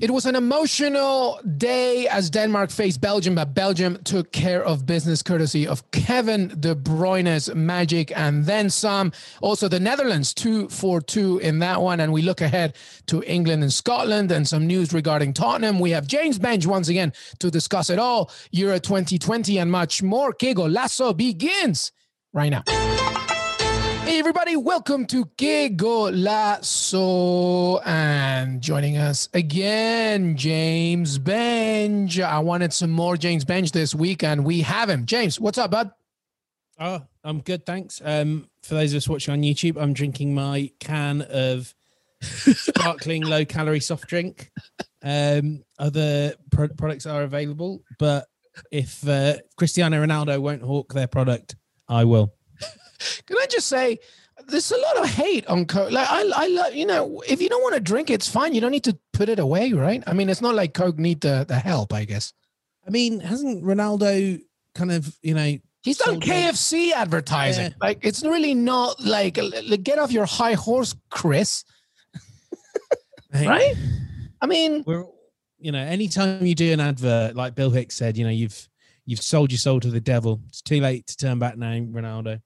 It was an emotional day as Denmark faced Belgium, but Belgium took care of business courtesy of Kevin De Bruyne's magic and then some. Also, the Netherlands, 2 for 2 in that one. And we look ahead to England and Scotland and some news regarding Tottenham. We have James Benge once again to discuss it all Euro 2020 and much more. Que Golazo begins right now. Hey everybody, welcome to Que Golazo and joining us again, James Benge. I wanted some more James Benge this week and we have him. James, what's up, bud? Oh, I'm good, thanks. Um, for those of us watching on YouTube, I'm drinking my can of sparkling low calorie soft drink. Um, other pro- products are available, but if uh, Cristiano Ronaldo won't hawk their product, I will. Can I just say, there's a lot of hate on Coke. Like I, I love, you know, if you don't want to drink, it's fine. You don't need to put it away, right? I mean, it's not like Coke need the the help, I guess. I mean, hasn't Ronaldo kind of, you know, He's done KFC advertising. Yeah. Like it's really not like get off your high horse, Chris. Hey, Right? I mean, We're, you know, anytime you do an advert, like Bill Hicks said, you know, you've you've sold your soul to the devil. It's too late to turn back now, Ronaldo.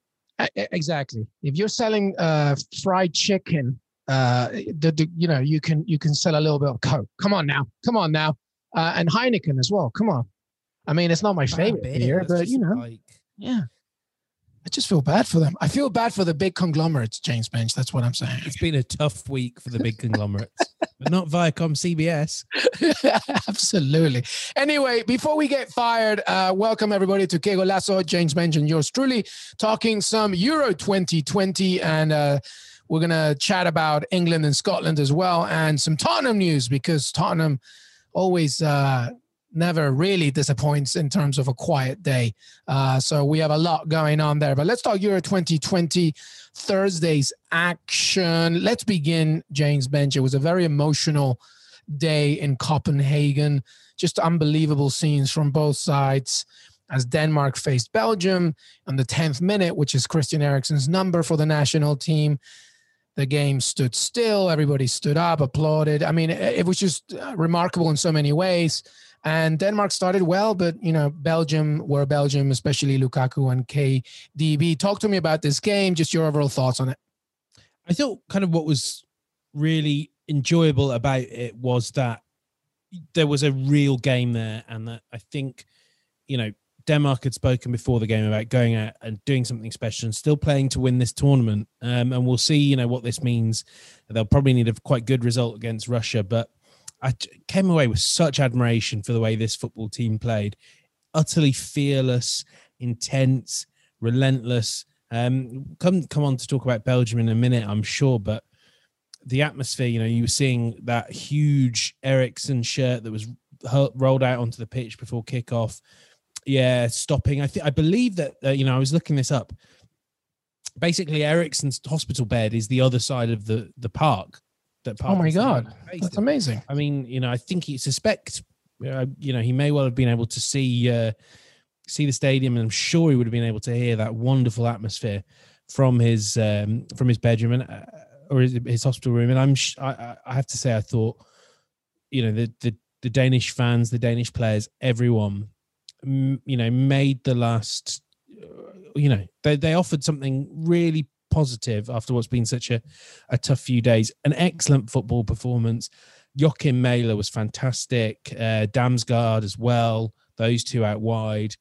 Exactly. If you're selling uh fried chicken, uh, the, the, you know, you can you can sell a little bit of Coke. Come on now, come on now, uh, and Heineken as well. Come on. I mean, it's not my favorite beer, but you know, like- yeah. I just feel bad for them. I feel bad for the big conglomerates, James Benge. That's what I'm saying. it's been a tough week for the big conglomerates, but not Viacom CBS. Absolutely. Anyway, before we get fired, uh, welcome everybody to Que Lasso, James Benge, and yours truly talking some Euro 2020 and uh, we're going to chat about England and Scotland as well and some Tottenham news because Tottenham always uh, never really disappoints in terms of a quiet day. Uh, so we have a lot going on there. But let's talk Euro 2020 Thursday's action. Let's begin, James Benge. It was a very emotional day in Copenhagen. Just unbelievable scenes from both sides as Denmark faced Belgium on the 10th minute, which is Christian Eriksen's number for the national team. The game stood still. Everybody stood up, applauded. I mean, it, was just uh, remarkable in so many ways. And Denmark started well, but you know, Belgium were Belgium, especially Lukaku and KDB. Talk to me about this game, just your overall thoughts on it. I thought kind of what was really enjoyable about it was that there was a real game there, and that I think, you know, Denmark had spoken before the game about going out and doing something special and still playing to win this tournament. Um, and we'll see, you know, what this means. They'll probably need a quite good result against Russia, but I came away with such admiration for the way this football team played. Utterly fearless, intense, relentless. Um, come come on to talk about Belgium in a minute, I'm sure, but the atmosphere, you know, you were seeing that huge Eriksen shirt that was rolled out onto the pitch before kickoff. Yeah, stopping. I think I believe that uh, you know I was looking this up. Basically, Eriksen's hospital bed is the other side of the the park. That Oh my God. That's in. amazing. I mean, you know, I think he suspect, uh, you know, he may well have been able to see uh, see the stadium, and I'm sure he would have been able to hear that wonderful atmosphere from his um, from his bedroom and uh, or his, his hospital room. And I'm, sh- I, I- I have to say, I thought, you know, the the the Danish fans, the Danish players, everyone, m- you know, made the last, uh, you know, they they offered something really positive after what's been such a, a tough few days. An excellent football performance. Joakim Mæhle was fantastic. Uh, Damsgaard as well. Those two out wide.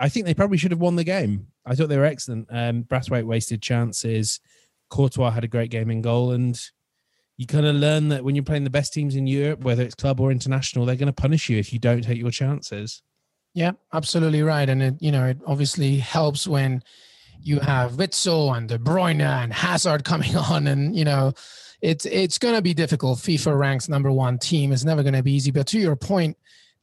I think they probably should have won the game. I thought they were excellent. Um, Braithwaite wasted chances. Courtois had a great game in goal, and you kind of learn that when you're playing the best teams in Europe, whether it's club or international, they're going to punish you if you don't take your chances. Yeah, absolutely right. And it, you know, it obviously helps when you have Witsel and De Bruyne and Hazard coming on, and you know, it's it's going to be difficult. FIFA ranks number one team. It's never going to be easy. But to your point,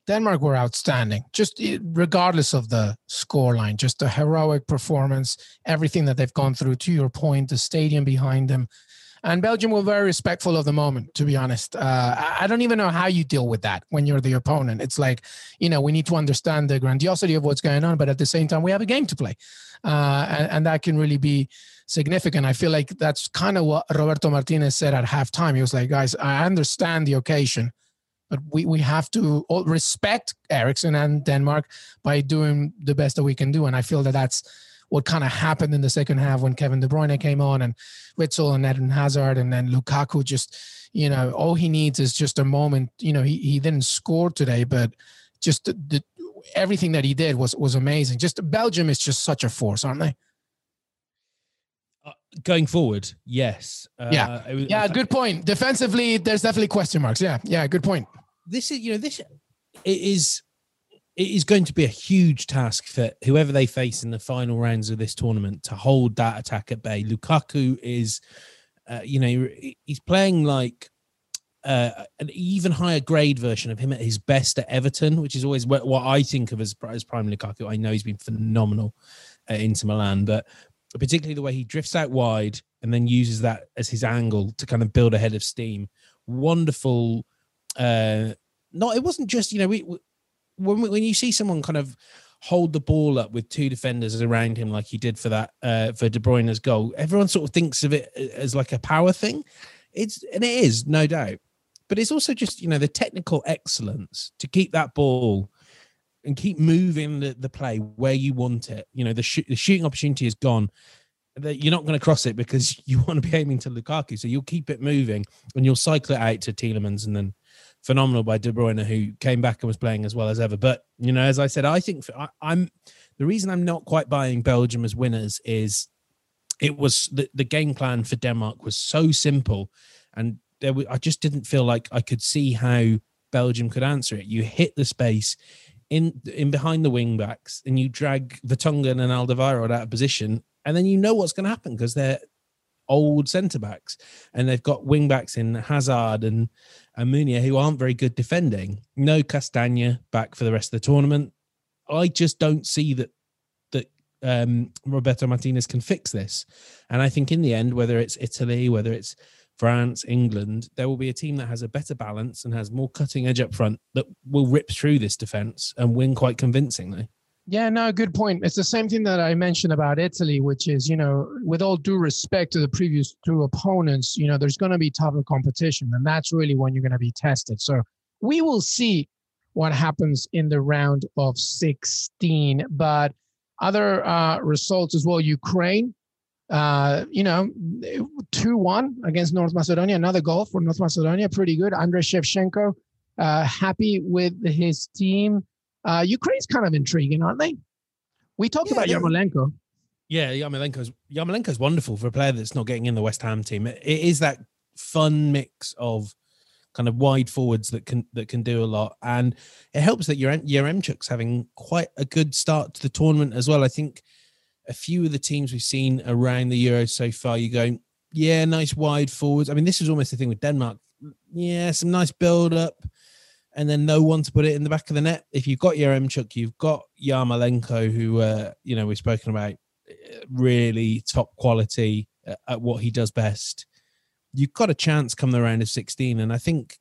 Denmark were outstanding, just eh, regardless of the scoreline, just a heroic performance, everything that they've gone through. To your point, the stadium behind them. And Belgium were very respectful of the moment, to be honest. Uh, I don't even know how you deal with that when you're the opponent. It's like, you know, we need to understand the grandiosity of what's going on, but at the same time, we have a game to play. Uh, and, and that can really be significant. I feel like that's kind of what Roberto Martinez said at halftime. He was like, guys, I understand the occasion but we, we have to respect Eriksen and Denmark by doing the best that we can do. And I feel that that's what kind of happened in the second half when Kevin De Bruyne came on and Witsel and Eden Hazard and then Lukaku just, you know, all he needs is just a moment. You know, he, he didn't score today, but just the, the everything that he did was was amazing. Just Belgium is just such a force, aren't they? Uh, going forward, yes. Uh, yeah, was, yeah. Good point. Defensively, there's definitely question marks. Yeah, yeah. Good point this is you know this it is it is going to be a huge task for whoever they face in the final rounds of this tournament to hold that attack at bay. Lukaku is, uh, you know, he's playing like uh, an even higher grade version of him at his best at Everton, which is always what, what I think of as, as prime Lukaku. I know he's been phenomenal Inter Milan, but particularly the way he drifts out wide and then uses that as his angle to kind of build a head of steam. Wonderful uh, not it wasn't just you know we, when when you see someone kind of hold the ball up with two defenders around him like he did for that uh, for De Bruyne's goal, everyone sort of thinks of it as like a power thing. It's and it is no doubt, but it's also just you know the technical excellence to keep that ball and keep moving the, the play where you want it. You know the, sh- the shooting opportunity is gone. That you're not going to cross it because you want to be aiming to Lukaku, so you'll keep it moving and you'll cycle it out to Tielemans and then phenomenal by De Bruyne, who came back and was playing as well as ever. But you know, as I said, I think I, am the reason I'm not quite buying Belgium as winners is it was the, the game plan for Denmark was so simple, and there I just didn't feel like I could see how Belgium could answer it. You hit the space in in behind the wing backs, and you drag Vertonghen and Alderweireld out of position, and then you know what's going to happen because they're old centre backs, and they've got wing backs in Hazard and and Meunier, who aren't very good defending. No Castagna back for the rest of the tournament. I just don't see that that um, Roberto Martinez can fix this. And I think in the end, whether it's Italy, whether it's France, England, there will be a team that has a better balance and has more cutting edge up front that will rip through this defense and win quite convincingly. Yeah, no, good point. It's the same thing that I mentioned about Italy, which is, you know, with all due respect to the previous two opponents, you know, there's going to be tougher competition, and that's really when you're going to be tested. So we will see what happens in the round of 16. But other uh, results as well Ukraine, uh, you know, 2 1 against North Macedonia, another goal for North Macedonia, pretty good. Andrei Shevchenko, uh, happy with his team. Uh, Ukraine's kind of intriguing, aren't they? We talked yeah, about Yarmolenko. Yeah, Yarmolenko's Yarmolenko's wonderful for a player that's not getting in the West Ham team. it, it is that fun mix of kind of wide forwards that can that can do a lot, and it helps that your Yaremchuk's having quite a good start to the tournament as well. I think a few of the teams we've seen around the Euro so far, you go, yeah, nice wide forwards. I mean, this is almost the thing with Denmark. Yeah, some nice build up and then no one to put it in the back of the net. If you've got Yaremchuk, you've got Yarmolenko, who uh, you know we've spoken about, uh, really top quality at what he does best. You've got a chance come the round of 16, and I think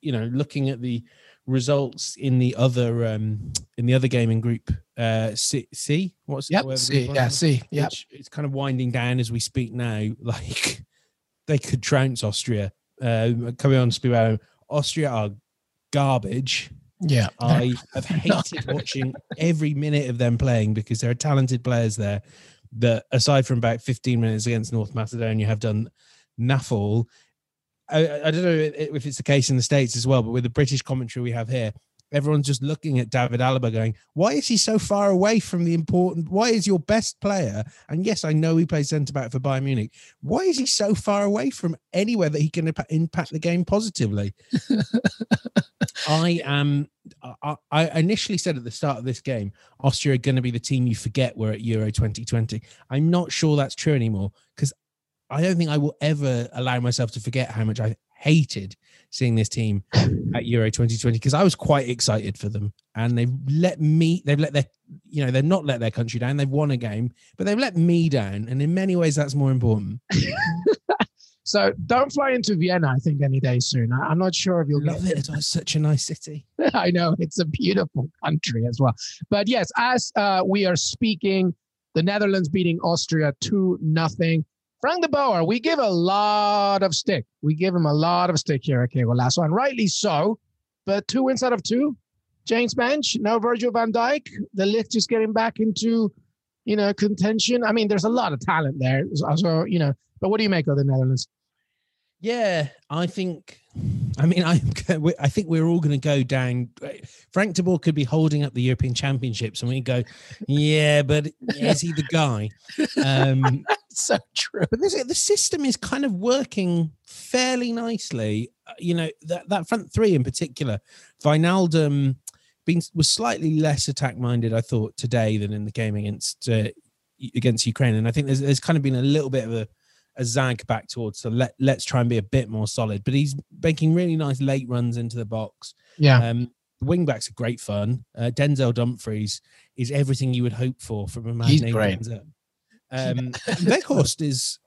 you know looking at the results in the other um in the other game in group uh C, C? what's yep, C, yeah C yeah it's kind of winding down as we speak now like they could trounce Austria uh coming on to speak about Austria are garbage. Yeah. I have hated watching every minute of them playing because there are talented players there that, aside from about 15 minutes against North Macedonia, have done naffle. I, I don't know if it's the case in the States as well, but with the British commentary we have here, everyone's just looking at David Alaba going, why is he so far away from the important? Why is your best player? And yes, I know he plays centre back for Bayern Munich. Why is he so far away from anywhere that he can impact the game positively? I am. I, I, initially said at the start of this game, Austria are going to be the team you forget were at Euro 2020. I'm not sure that's true anymore because I don't think I will ever allow myself to forget how much I hated seeing this team at Euro 2020 because I was quite excited for them. And they've let me they've let their you know they've not let their country down. They've won a game but they've let me down. And in many ways that's more important. So don't fly into Vienna I think any day soon. I, am not sure if you'll love it. It's such a nice city. I know. It's a beautiful country as well. But yes as uh, we are speaking the Netherlands beating Austria 2 nothing Frank de Boer, we give a lot of stick. We give him a lot of stick here at Que Golazo, and rightly so. But two wins out of two. James Benge, no Virgil van Dijk. The lift is getting back into, you know, contention. I mean, there's a lot of talent there. So, you know, but what do you make of the Netherlands? Yeah, I think. I mean, I I think we're all going to go down. Frank de Boer could be holding up the European Championships, and we go, yeah, but is he the guy? Um, so true. But this, the system is kind of working fairly nicely. Uh, you know that that front three in particular, Wijnaldum being was slightly less attack minded. I thought today than in the game against uh, against Ukraine, and I think there's there's kind of been a little bit of a a zag back towards so let let's try and be a bit more solid. But he's making really nice late runs into the box. Yeah. Um, wing backs are great fun. Uh, Denzel Dumfries is everything you would hope for from a man he's named great. Denzel. Um, Weghorst is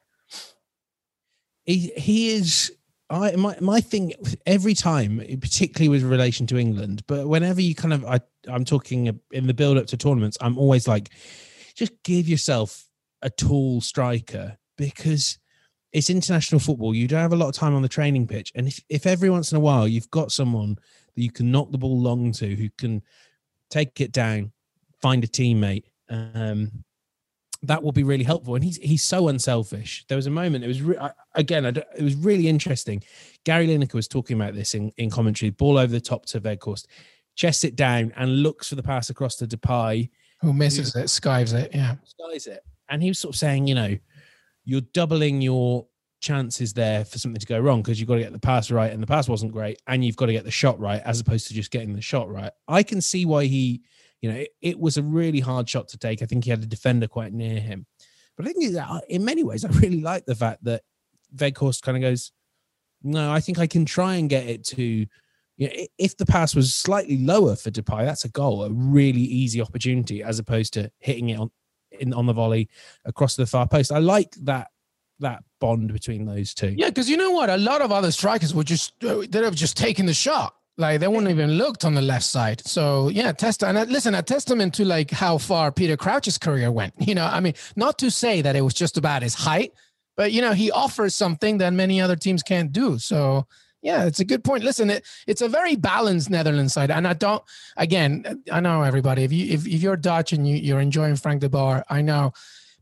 he he is I my my thing every time, particularly with relation to England, but whenever you kind of I I'm talking in the build up to tournaments, I'm always like, just give yourself a tall striker because it's international football. You don't have a lot of time on the training pitch, and if if every once in a while you've got someone that you can knock the ball long to, who can take it down, find a teammate, um, that will be really helpful. And he's he's so unselfish. There was a moment. It was re- again. it was really interesting. Gary Lineker was talking about this in, in commentary. Ball over the top to Weghorst, chests it down and looks for the pass across to Depay, who misses it, skies it. Yeah, skies it. And he was sort of saying, you know, you're doubling your chances there for something to go wrong because you've got to get the pass right, and the pass wasn't great, and you've got to get the shot right as opposed to just getting the shot right. I can see why he you know, it, it, was a really hard shot to take. I think he had a defender quite near him. But I think in many ways, I really like the fact that Weghorst kind of goes, no, I think I can try and get it to, you know, if the pass was slightly lower for Depay, that's a goal, a really easy opportunity as opposed to hitting it on in on the volley across the far post. I like that that bond between those two. Yeah, because you know what, a lot of other strikers would just uh, they'd have just taken the shot. Like they wouldn't even looked on the left side. So yeah, test and uh, listen, a testament to like how far Peter Crouch's career went. You know, I mean, not to say that it was just about his height, but you know, he offers something that many other teams can't do. So yeah, it's a good point. Listen, it, it's a very balanced Netherlands side, and I don't. Again, I know everybody. If you if, if you're Dutch and you, you're enjoying Frank de Boer, I know,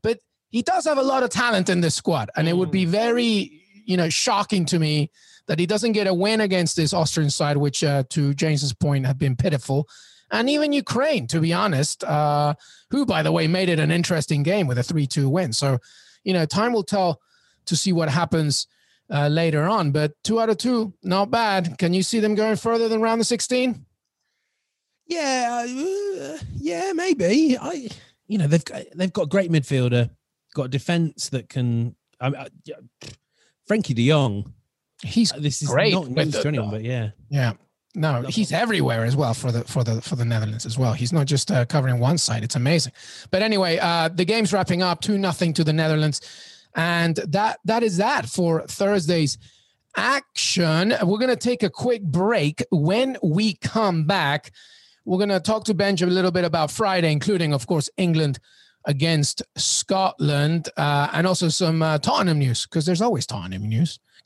but he does have a lot of talent in this squad, and it would be mm. very you know shocking to me that he doesn't get a win against this Austrian side, which, uh, to James's point, have been pitiful. And even Ukraine, to be honest, uh, who, by the way, made it an interesting game with a 3 2 win. So, you know, time will tell to see what happens uh, later on. But two out of two, not bad. Can you see them going further than round the 16? Yeah, uh, yeah, maybe. I, you know, they've got, they've got a great midfielder, got a defense that can. I mean, Frenkie De Jong He's uh, this is great not news the, to anyone, but yeah, yeah. No, he's everywhere as well for the for the for the Netherlands as well. He's not just uh, covering one side. It's amazing. But anyway, uh, the game's wrapping up two nothing to the Netherlands, and that that is that for Thursday's action. We're gonna take a quick break. When we come back, we're gonna talk to Benjamin a little bit about Friday, including of course England against Scotland, uh, and also some uh, Tottenham news because there's always Tottenham news.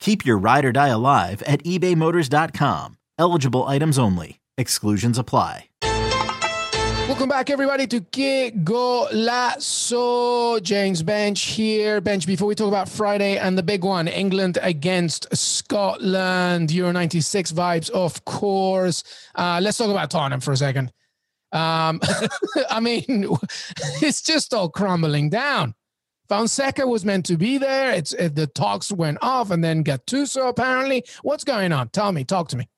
Keep your ride or die alive at ebaymotors.com. Eligible items only. Exclusions apply. Welcome back, everybody, to Que Golazo. James Benge here. Benge, before we talk about Friday and the big one, England against Scotland, Euro 96 vibes, of course. Uh, let's talk about Tottenham for a second. Um, I mean, it's just all crumbling down. Fonseca was meant to be there. It's it, the talks went off, and then Gattuso apparently. What's going on? Tell me. Talk to me.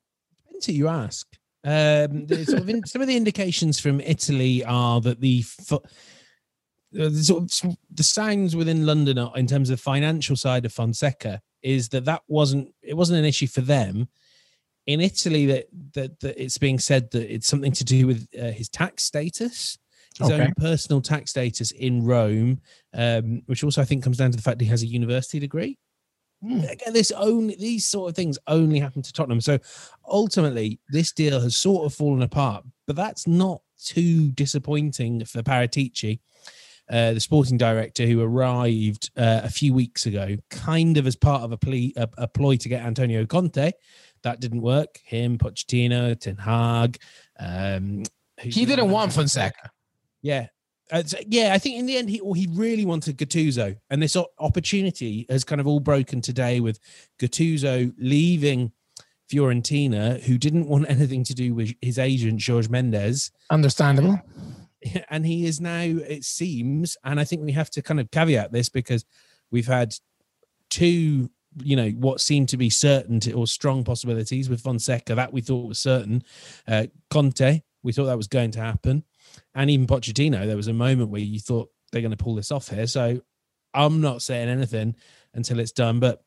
Depends who you ask. Um, sort of in, some of the indications from Italy are that the, uh, the sort of the signs within London in terms of the financial side of Fonseca is that that wasn't it wasn't an issue for them. In Italy, that that, that it's being said that it's something to do with uh, his tax status, his Okay. own personal tax status in Rome, um, which also I think comes down to the fact that he has a university degree Hmm. again, this only these sort of things only happen to Tottenham. So ultimately, this deal has sort of fallen apart, but that's not too disappointing for Paratici, uh, the sporting director who arrived uh, a few weeks ago, kind of as part of a, plea, a, a ploy to get Antonio Conte. That didn't work. Him, Pochettino, Ten Hag. Um, He didn't want? Fonseca. Yeah. Uh, so- yeah, I think in the end, he well, he really wanted Gattuso, and this opportunity has kind of all broken today with Gattuso leaving Fiorentina, who didn't want anything to do with his agent Jorge Mendes, Understandable. and he is now, it seems, and I think we have to kind of caveat this because we've had two, you know, what seemed to be certain to, or strong possibilities with Fonseca that we thought was certain. Uh, Conte, we thought that was going to happen, and even Pochettino. There was a moment where you thought they're going to pull this off here. So I'm not saying anything until it's done, but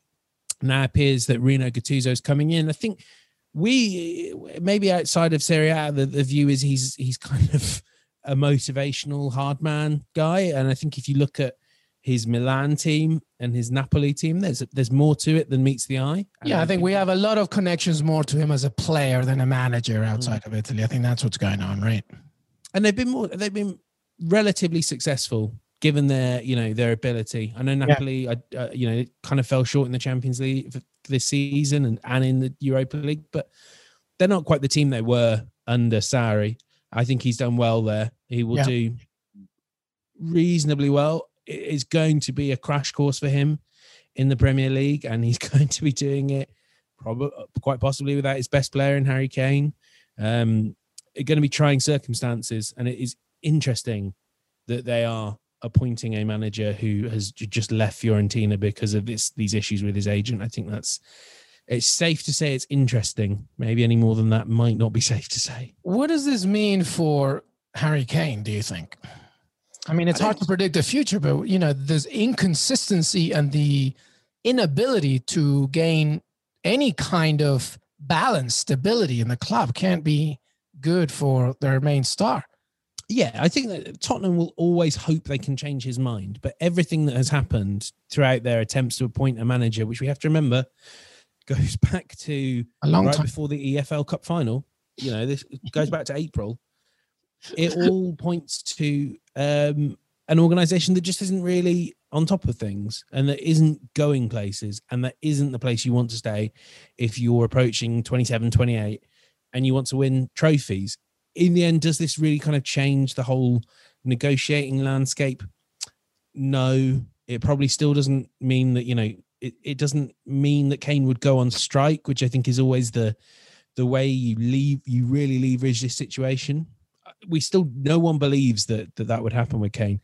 now it appears that Rino Gattuso is coming in. I think we maybe outside of Serie A, the, the view is he's he's kind of a motivational hard man guy, and I think if you look at his Milan team and his Napoli team, there's there's more to it than meets the eye. And Yeah, I think we have a lot of connections more to him as a player than a manager outside hmm. of Italy. I think that's what's going on, right? And they've been more they've been relatively successful given their you know their ability. I know Napoli, I uh, you know, kind of fell short in the Champions League for this season and and in the Europa League, but they're not quite the team they were under Sarri. I think he's done well there. He will Yeah. do reasonably well. It is going to be a crash course for him in the Premier League, and he's going to be doing it probably quite possibly without his best player in Harry Kane. Um, going to be trying circumstances, and it is interesting that they are appointing a manager who has just left Fiorentina because of this these issues with his agent. I think that's it's safe to say it's interesting. Maybe any more than that might not be safe to say. What does this mean for Harry Kane, do you think? I mean, it's I hard to predict the future, but you know, there's inconsistency and the inability to gain any kind of balance, stability in the club can't be good for their main star. Yeah, I think that Tottenham will always hope they can change his mind, but everything that has happened throughout their attempts to appoint a manager, which we have to remember, goes back to A long right time. before the EFL Cup final. You know, this goes back to April. It all points to um, an organization that just isn't really on top of things and that isn't going places and that isn't the place you want to stay if you're approaching 27, 28 and you want to win trophies. In the end, does this really kind of change the whole negotiating landscape? No, it probably still doesn't mean that, you know, it, it doesn't mean that Kane would go on strike, which I think is always the the way you leave you really leverage this situation. Uh, we still no one believes that that, that would happen with Kane,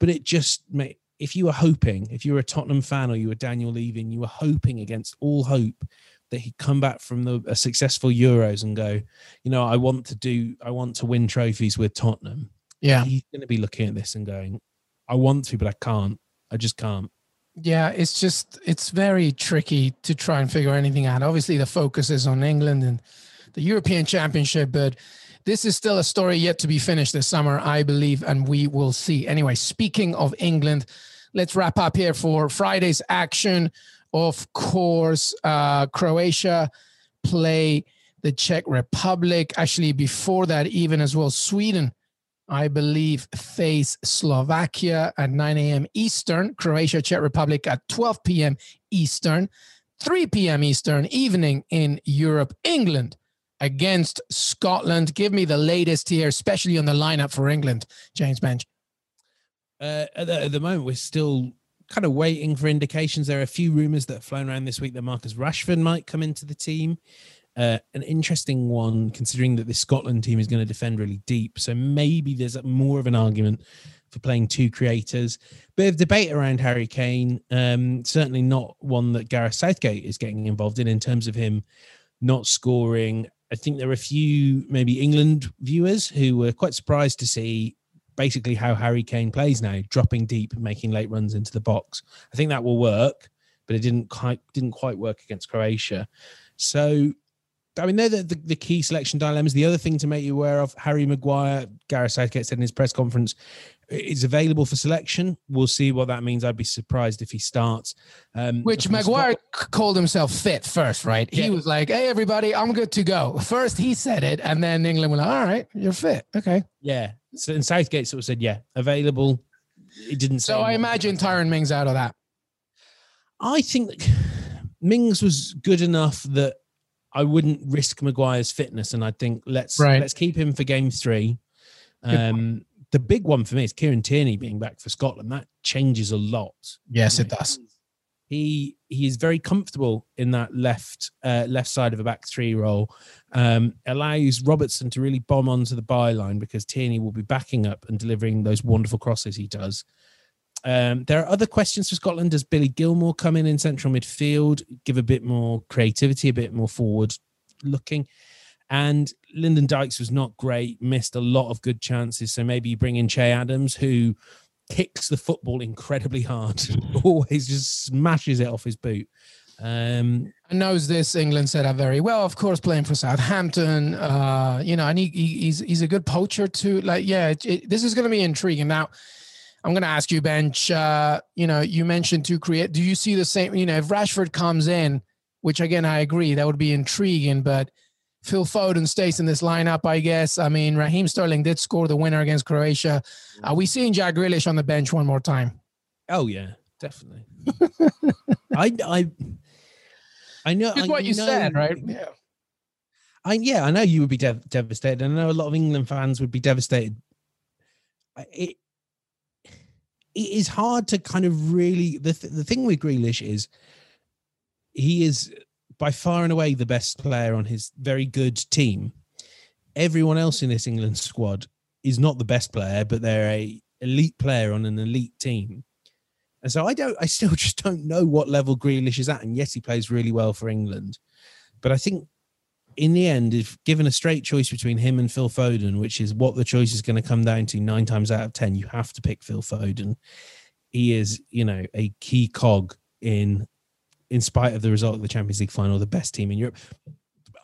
but it just may if you were hoping, if you were a Tottenham fan or you were Daniel Levy, you were hoping against all hope that he'd come back from the a successful Euros and go, you know, I want to do, I want to win trophies with Tottenham. Yeah, he's going to be looking at this and going, I want to, but I can't. I just can't. Yeah, it's just it's very tricky to try and figure anything out. Obviously, the focus is on England and the European Championship, but this is still a story yet to be finished this summer, I believe, and we will see. Anyway, speaking of England, let's wrap up here for Friday's action. Of course, uh, Croatia play the Czech Republic. Actually, before that, even as well, Sweden, I believe, face Slovakia at 9 a.m. Eastern. Croatia, Czech Republic at 12 p.m. Eastern. 3 p.m. Eastern, evening in Europe, England against Scotland. Give me the latest here, especially on the lineup for England, James Benge. Uh, at, the, at the moment, we're still kind of waiting for indications. There are a few rumors that have flown around this week that Marcus Rashford might come into the team. Uh, an interesting one, considering that the Scotland team is going to defend really deep. So maybe there's more of an argument for playing two creators. Bit of debate around Harry Kane. Um, certainly not one that Gareth Southgate is getting involved in, in terms of him not scoring I think there are a few maybe England viewers who were quite surprised to see basically how Harry Kane plays now, dropping deep, making late runs into the box. I think that will work, but it didn't quite didn't quite work against Croatia. So I mean, they're the, the, the, key selection dilemmas. The other thing to make you aware of, Harry Maguire, Gareth Southgate said in his press conference, is available for selection. We'll see what that means. I'd be surprised if he starts. Um, Which Maguire Scott- called himself fit first, right? Yeah. He was like, "Hey, everybody, I'm good to go." First, he said it, and then England were like, "All right, you're fit, okay." Yeah. So, and Southgate sort of said, "Yeah, available." It didn't. So I imagine Tyrone Mings out of that. I think Mings was good enough that I wouldn't risk Maguire's fitness, and I think let's right. let's keep him for game three. Um, the big one for me is Kieran Tierney being back for Scotland. That changes a lot. Yes, it does. He he is very comfortable in that left uh, left side of a back three role. Um, allows Robertson to really bomb onto the byline because Tierney will be backing up and delivering those wonderful crosses he does. Um, there are other questions for Scotland. Does Billy Gilmour come in in central midfield, give a bit more creativity, a bit more forward looking? And Lyndon Dykes was not great, missed a lot of good chances. So maybe you bring in Che Adams, who kicks the football incredibly hard, always just smashes it off his boot. Um, and knows this England set up very well. Of course, playing for Southampton, uh, you know, and he, he, he's he's a good poacher too. Like, yeah, it, it, this is going to be intriguing. Now, I'm going to ask you, Benge. Uh, you know, you mentioned to create. Do you see the same? You know, if Rashford comes in, which again I agree, that would be intriguing, but Phil Foden stays in this lineup, I guess. I mean, Raheem Sterling did score the winner against Croatia. Are we seeing Jack Grealish on the bench one more time? Oh yeah, definitely. I I I know. It's what you know, said, right? Yeah. I yeah, I know you would be dev- devastated. I know a lot of England fans would be devastated. It it is hard to kind of really the th- the thing with Grealish is he is by far and away the best player on his very good team. Everyone else in this England squad is not the best player, but they're a elite player on an elite team. And so I don't, I still just don't know what level Grealish is at. And yes, he plays really well for England, but I think in the end, if given a straight choice between him and Phil Foden, which is what the choice is going to come down to nine times out of ten, you have to pick Phil Foden. He is, you know, a key cog in in spite of the result of the Champions League final, the best team in Europe.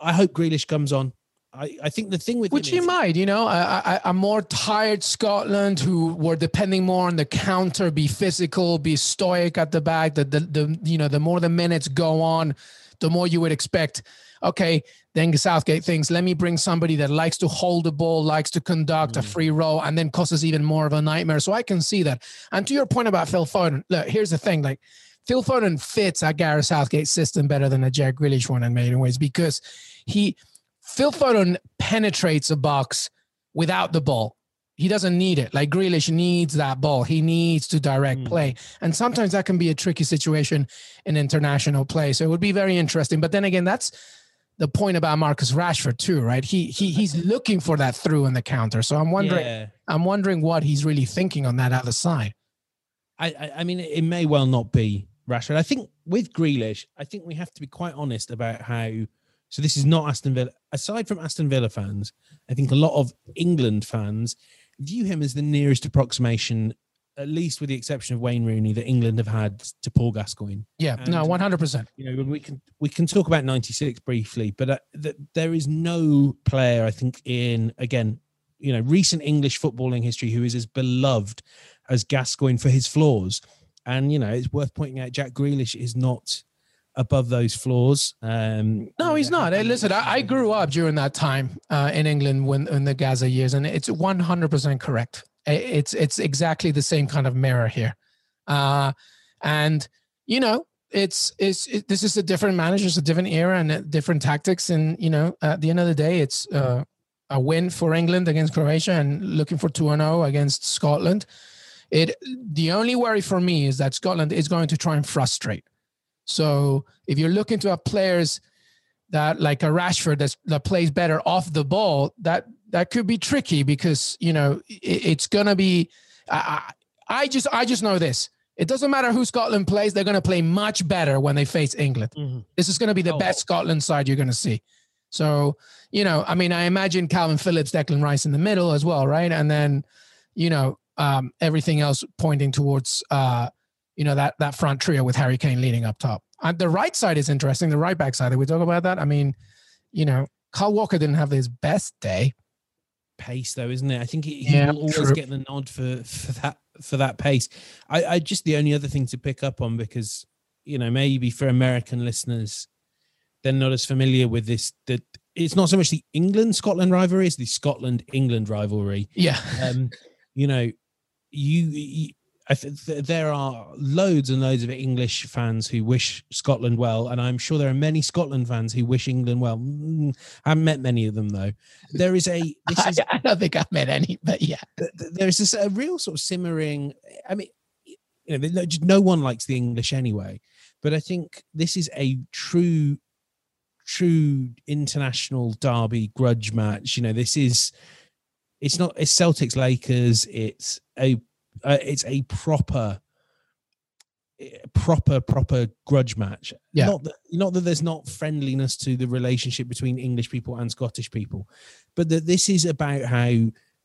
I hope Grealish comes on. I, I think the thing with which he is, might, you know, a, more tired Scotland who were depending more on the counter, be physical, be stoic at the back. The, the the you know the more the minutes go on, the more you would expect. Okay, then Southgate thinks, let me bring somebody that likes to hold the ball, likes to conduct mm. a free roll, and then causes even more of a nightmare. So I can see that. And to your point about Phil Foden, look, here's the thing: like Phil Foden fits a Gareth Southgate system better than a Jack Grealish one in many ways because he Phil Foden penetrates a box without the ball. He doesn't need it. Like Grealish needs that ball. He needs to direct mm. play. And sometimes that can be a tricky situation in international play. So it would be very interesting. But then again, that's the point about Marcus Rashford too, right? He he he's looking for that through in the counter. So I'm wondering yeah. I'm wondering what he's really thinking on that other side. I, I mean it may well not be Rashford. I think with Grealish, I think we have to be quite honest about how so this is not Aston Villa. Aside from Aston Villa fans, I think a lot of England fans view him as the nearest approximation, at least with the exception of Wayne Rooney, that England have had to Paul Gascoigne. Yeah, and, no, one hundred percent. You know, we can we can talk about '96 briefly, but uh, th- there is no player I think in again, you know, recent English footballing history who is as beloved as Gascoigne for his flaws. And you know, it's worth pointing out Jack Grealish is not above those flaws. Um, no, he's not. Hey, listen, I, I, grew up during that time uh, in England when in the Gazza years, and it's 100% correct. It's it's exactly the same kind of mirror here, uh, and you know, it's it's it, this is a different manager, it's a different era and different tactics, and you know, at the end of the day, it's uh, a win for England against Croatia and looking for two and zero oh against Scotland. It the only worry for me is that Scotland is going to try and frustrate so if you're looking to have players that like a Rashford that's, that plays better off the ball, that that could be tricky because you know it, it's gonna be. I, I just I just know this. It doesn't matter who Scotland plays; they're gonna play much better when they face England. Mm-hmm. This is gonna be the oh. best Scotland side you're gonna see. So you know, I mean, I imagine Kalvin Phillips, Declan Rice in the middle as well, right? And then you know um, everything else pointing towards uh, you know that that front trio with Harry Kane leading up top. And the right side is interesting. The right back side. Did we talk about that? I mean, you know, Carl Walker didn't have his best day. Pace though, isn't it? I think he, he yeah, will always true. get the nod for for that for that pace. I, I just the only other thing to pick up on because you know maybe for American listeners, they're not as familiar with this. That it's not so much the England Scotland rivalry; it's the Scotland England rivalry. Yeah. Um, you know, you, you th- there are loads and loads of English fans who wish Scotland well, and I'm sure there are many Scotland fans who wish England well. Mm, I haven't met many of them though. There is a. Is, I, I, don't think I've met any, but yeah, there's this a real sort of simmering. I mean, you know, no one likes the English anyway, but I think this is a true, true international derby grudge match. You know, this is. It's not. It's Celtics Lakers. It's a uh, it's a proper proper proper grudge match. Yeah. Not that not that there's not friendliness to the relationship between english people and scottish people but that this is about how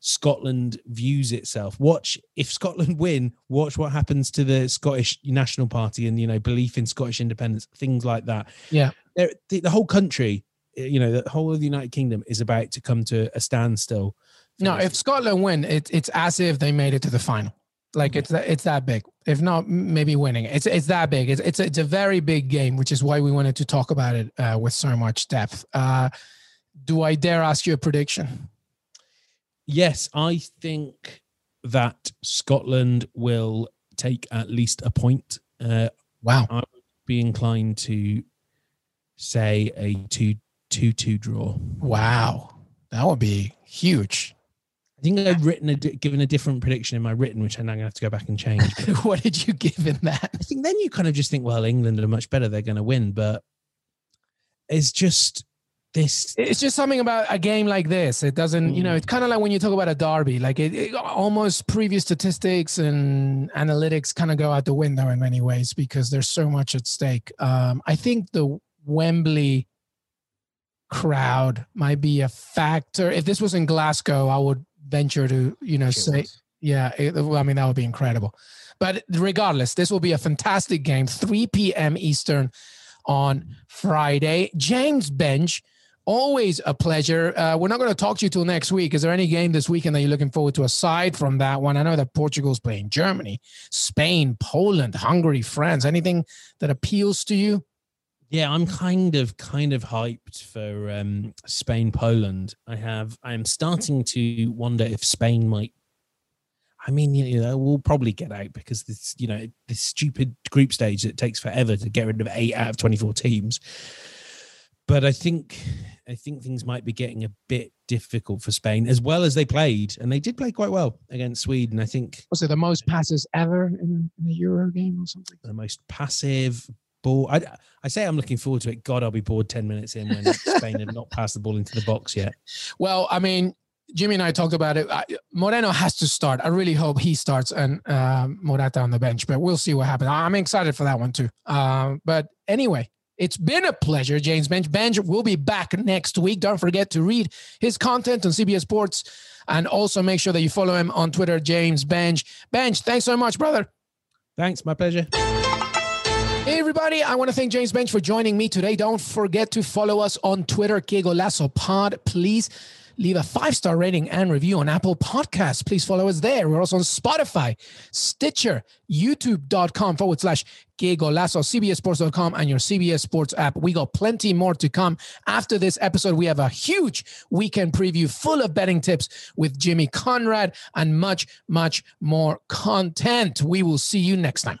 scotland views itself. Watch if scotland win watch what happens to the scottish national party and you know belief in scottish independence things like that. Yeah. The, the whole country you know the whole of the united kingdom is about to come to a standstill no, if Scotland win, it, it's as if they made it to the final. Like mm-hmm. it's that it's that big. If not, maybe winning. It's it's that big. It's it's a, it's a very big game, which is why we wanted to talk about it uh, with so much depth. Uh, do I dare ask you a prediction? Yes, I think that Scotland will take at least a point. Uh, wow, I would be inclined to say a two two two draw. Wow, that would be huge. I think I've written a given a different prediction in my written, which I'm now gonna have to go back and change. what did you give in that? I think then you kind of just think, well, England are much better; they're going to win. But it's just this. It's just something about a game like this. It doesn't, mm. you know, mm. it's kind of like when you talk about a derby. Like it, it almost previous statistics and analytics kind of go out the window in many ways because there's so much at stake. Um, I think the Wembley crowd might be a factor. If this was in Glasgow, I would venture to you know say yeah it, i mean that would be incredible. But regardless this will be a fantastic game 3 p.m eastern on friday. James Benge always a pleasure. Uh, we're not going to talk to you till next week. Is there any game this weekend that you're looking forward to aside from that one? I know that portugal's playing germany spain poland hungary france. Anything that appeals to you yeah, I'm kind of kind of hyped for um, Spain Poland. I have I am starting to wonder if Spain might. I mean, you know, we'll probably get out because this, you know, this stupid group stage that takes forever to get rid of eight out of 24 teams. but I think I think things might be getting a bit difficult for Spain, as well as they played, and they did play quite well against Sweden. I think was it the most passes ever in, in a Euro game or something? The most passive ball. I, I say I'm looking forward to it. God, I'll be bored ten minutes in when Spain have not passed the ball into the box yet. Well, I mean, Jimmy and I talked about it. Moreno has to start. I really hope he starts and uh, Morata on the bench, but we'll see what happens. I'm excited for that one too. Uh, but anyway, it's been a pleasure, James Benge. Benge will be back next week. Don't forget to read his content on CBS Sports and also make sure that you follow him on Twitter, James Benge. Benge, thanks so much, brother. Thanks, my pleasure. Hey, everybody. I want to thank James Benge for joining me today. Don't forget to follow us on Twitter, Que Golazo Pod, please leave a five star rating and review on Apple Podcasts. Please follow us there. We're also on Spotify, Stitcher, youtube.com forward slash Que Golazo, CBSSports.com, and your CBS Sports app. We got plenty more to come. After this episode, we have a huge weekend preview full of betting tips with Jimmy Conrad and much, much more content. We will see you next time.